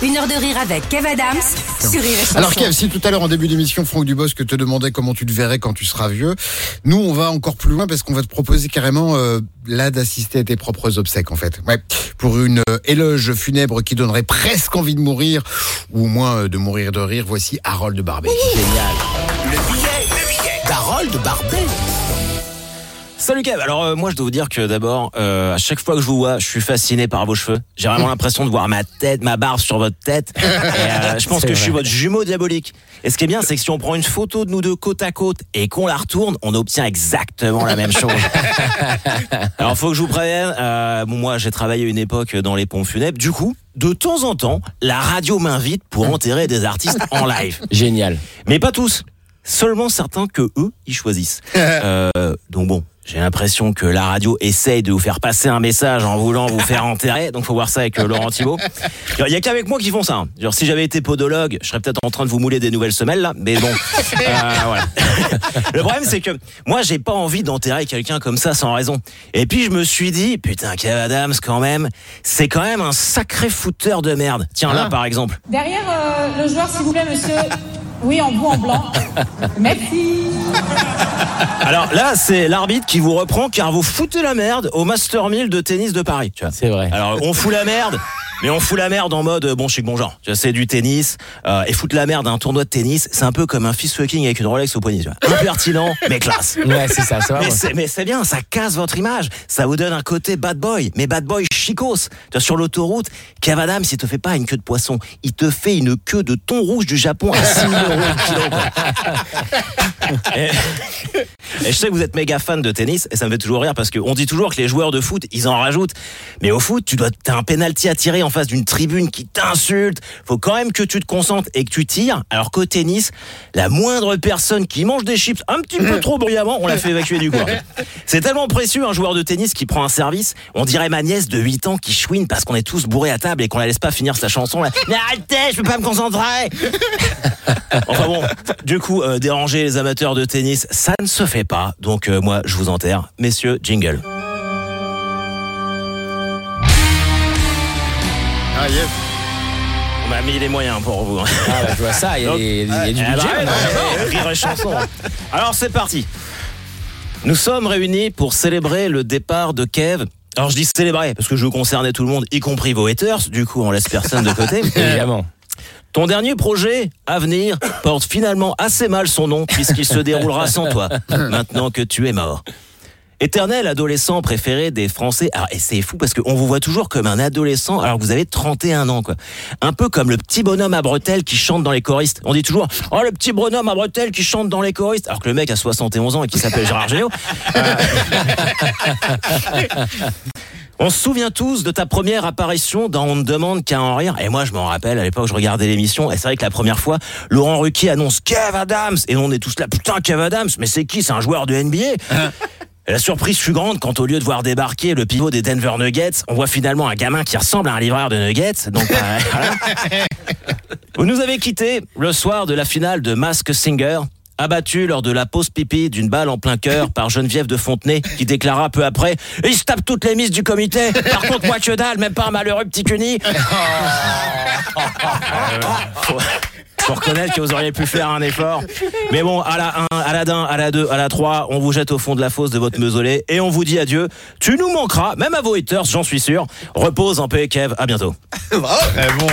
Une heure de rire avec Kev Adams sur Rire et. Alors Kev, si tout à l'heure en début d'émission, Franck Dubosc te demandait comment tu te verrais quand tu seras vieux, nous on va encore plus loin parce qu'on va te proposer carrément euh, là d'assister à tes propres obsèques en fait. Ouais, pour une euh, éloge funèbre qui donnerait presque envie de mourir ou au moins euh, de mourir de rire, voici Harold Barbet. Le billet, le billet d'Harold Barbet. Salut Kev. Alors euh, moi je dois vous dire que d'abord euh, à chaque fois que je vous vois, je suis fasciné par vos cheveux. J'ai vraiment l'impression de voir ma tête, ma barbe sur votre tête. Et, euh, je pense que je suis votre jumeau diabolique. Et ce qui est bien, c'est que si on prend une photo de nous deux côte à côte et qu'on la retourne, on obtient exactement la même chose. Alors faut que je vous prévienne. euh, bon, moi j'ai travaillé une époque dans les pompes funèbres. Du coup, de temps en temps, la radio m'invite pour enterrer des artistes en live. Génial. Mais pas tous. Seulement certains que eux, ils choisissent. Euh, donc bon, j'ai l'impression que la radio essaye de vous faire passer un message en voulant vous faire enterrer. Donc faut voir ça avec euh, Laurent Thibault. Il y a qu'avec moi qui font ça. hein. Genre si j'avais été podologue, je serais peut-être en train de vous mouler des nouvelles semelles là. Mais bon, euh, voilà. Le problème c'est que moi j'ai pas envie d'enterrer quelqu'un comme ça sans raison. Et puis je me suis dit putain Kev Adams quand même, c'est quand même un sacré fouteur de merde. Tiens là par exemple. Derrière euh, le joueur, s'il vous plaît, monsieur. Oui, en bout en blanc. Merci. Alors là, c'est l'arbitre qui vous reprend car vous foutez la merde au Master 1000 de tennis de Paris. Tu vois. C'est vrai. Alors on fout la merde. Mais on fout la merde en mode bon chic bon genre. C'est du tennis euh, et foutre la merde à un tournoi de tennis, c'est un peu comme un fist fucking avec une Rolex au poignet. Impertinent mais classe. Ouais, c'est ça, ça va. Mais c'est, bien, ça casse votre image. Ça vous donne un côté bad boy, mais bad boy chicos. Tu vois, Sur l'autoroute, Kev Adams, il te fait pas une queue de poisson, il te fait une queue de thon rouge du Japon à 6 000 euros le kilo. quoi. Et, et je sais que vous êtes méga fan de tennis, et ça me fait toujours rire parce qu'on dit toujours que les joueurs de foot, ils en rajoutent. Mais au foot, tu dois, t'as un penalty à tirer en face d'une tribune qui t'insulte. Faut quand même que tu te concentres et que tu tires. Alors qu'au tennis, la moindre personne qui mange des chips un petit peu trop bruyamment, on la fait évacuer du cours. C'est tellement précieux un joueur de tennis qui prend un service. On dirait ma nièce de 8 ans qui chouine parce qu'on est tous bourrés à table et qu'on la laisse pas finir sa chanson. Là. Mais arrêtez, je peux pas me concentrer. Enfin bon, du coup, euh, déranger les amateurs de tennis, ça ne se fait pas. Donc euh, moi, je vous enterre. Messieurs, jingle. Yes. On m'a mis les moyens pour vous. Ah, bah, je vois ça, il y a, Donc, des- a du budget. ouais, et chanson. Alors c'est parti. Nous sommes réunis pour célébrer le départ de Kev. Alors je dis célébrer parce que je veux concerner tout le monde, y compris vos haters. Du coup, on laisse personne de côté. Évidemment. Ton dernier projet à venir porte finalement assez mal son nom puisqu'il se déroulera sans toi, maintenant que tu es mort. Éternel adolescent préféré des Français. Alors, et c'est fou parce qu'on vous voit toujours comme un adolescent alors que vous avez 31 ans, quoi. Un peu comme le petit bonhomme à bretelles qui chante dans les choristes. On dit toujours, oh, le petit bonhomme à bretelles qui chante dans les choristes. Alors que le mec a 71 ans et qui s'appelle Gérard Géo. Euh, On se souvient tous de ta première apparition dans On ne demande qu'à en rire. Et moi, je m'en rappelle, à l'époque, je regardais l'émission. Et c'est vrai que la première fois, Laurent Ruquier annonce Kev Adams. Et on est tous là, putain, Kev Adams, mais c'est qui? C'est un joueur de NBA Et La surprise fut grande quand au lieu de voir débarquer le pivot des Denver Nuggets, on voit finalement un gamin qui ressemble à un livreur de Nuggets. Donc, euh, voilà. Vous nous avez quittés le soir de la finale de Mask Singer, abattu lors de la pause pipi d'une balle en plein cœur par Geneviève de Fontenay, qui déclara peu après « Il se tape toutes les miss du comité, par contre moi que dalle, même pas un malheureux petit cuni !» faut, faut reconnaître que vous auriez pu faire un effort. Mais bon, à la 1, à la 1, à la 2, à la 3, on vous jette au fond de la fosse de votre mausolée et on vous dit adieu. Tu nous manqueras, même à vos haters, j'en suis sûr. Repose en paix, Kev. À bientôt. Très bon.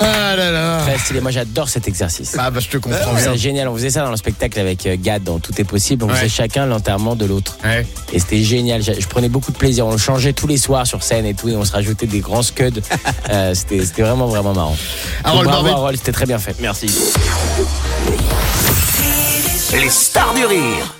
Ah là là. Très stylé. Moi, j'adore cet exercice. Ah bah je te comprends bien. C'est génial. On faisait ça dans le spectacle avec euh, Gad dans Tout est possible. On Ouais. faisait chacun l'enterrement de l'autre. Ouais. Et c'était génial. Je, prenais beaucoup de plaisir. On le changeait tous les soirs sur scène et tout. Et on se rajoutait des grands scuds. Euh, c'était vraiment, vraiment marrant. Harold Donc, bravo, Barbet. Harold, c'était très bien fait. Merci. Les stars du rire.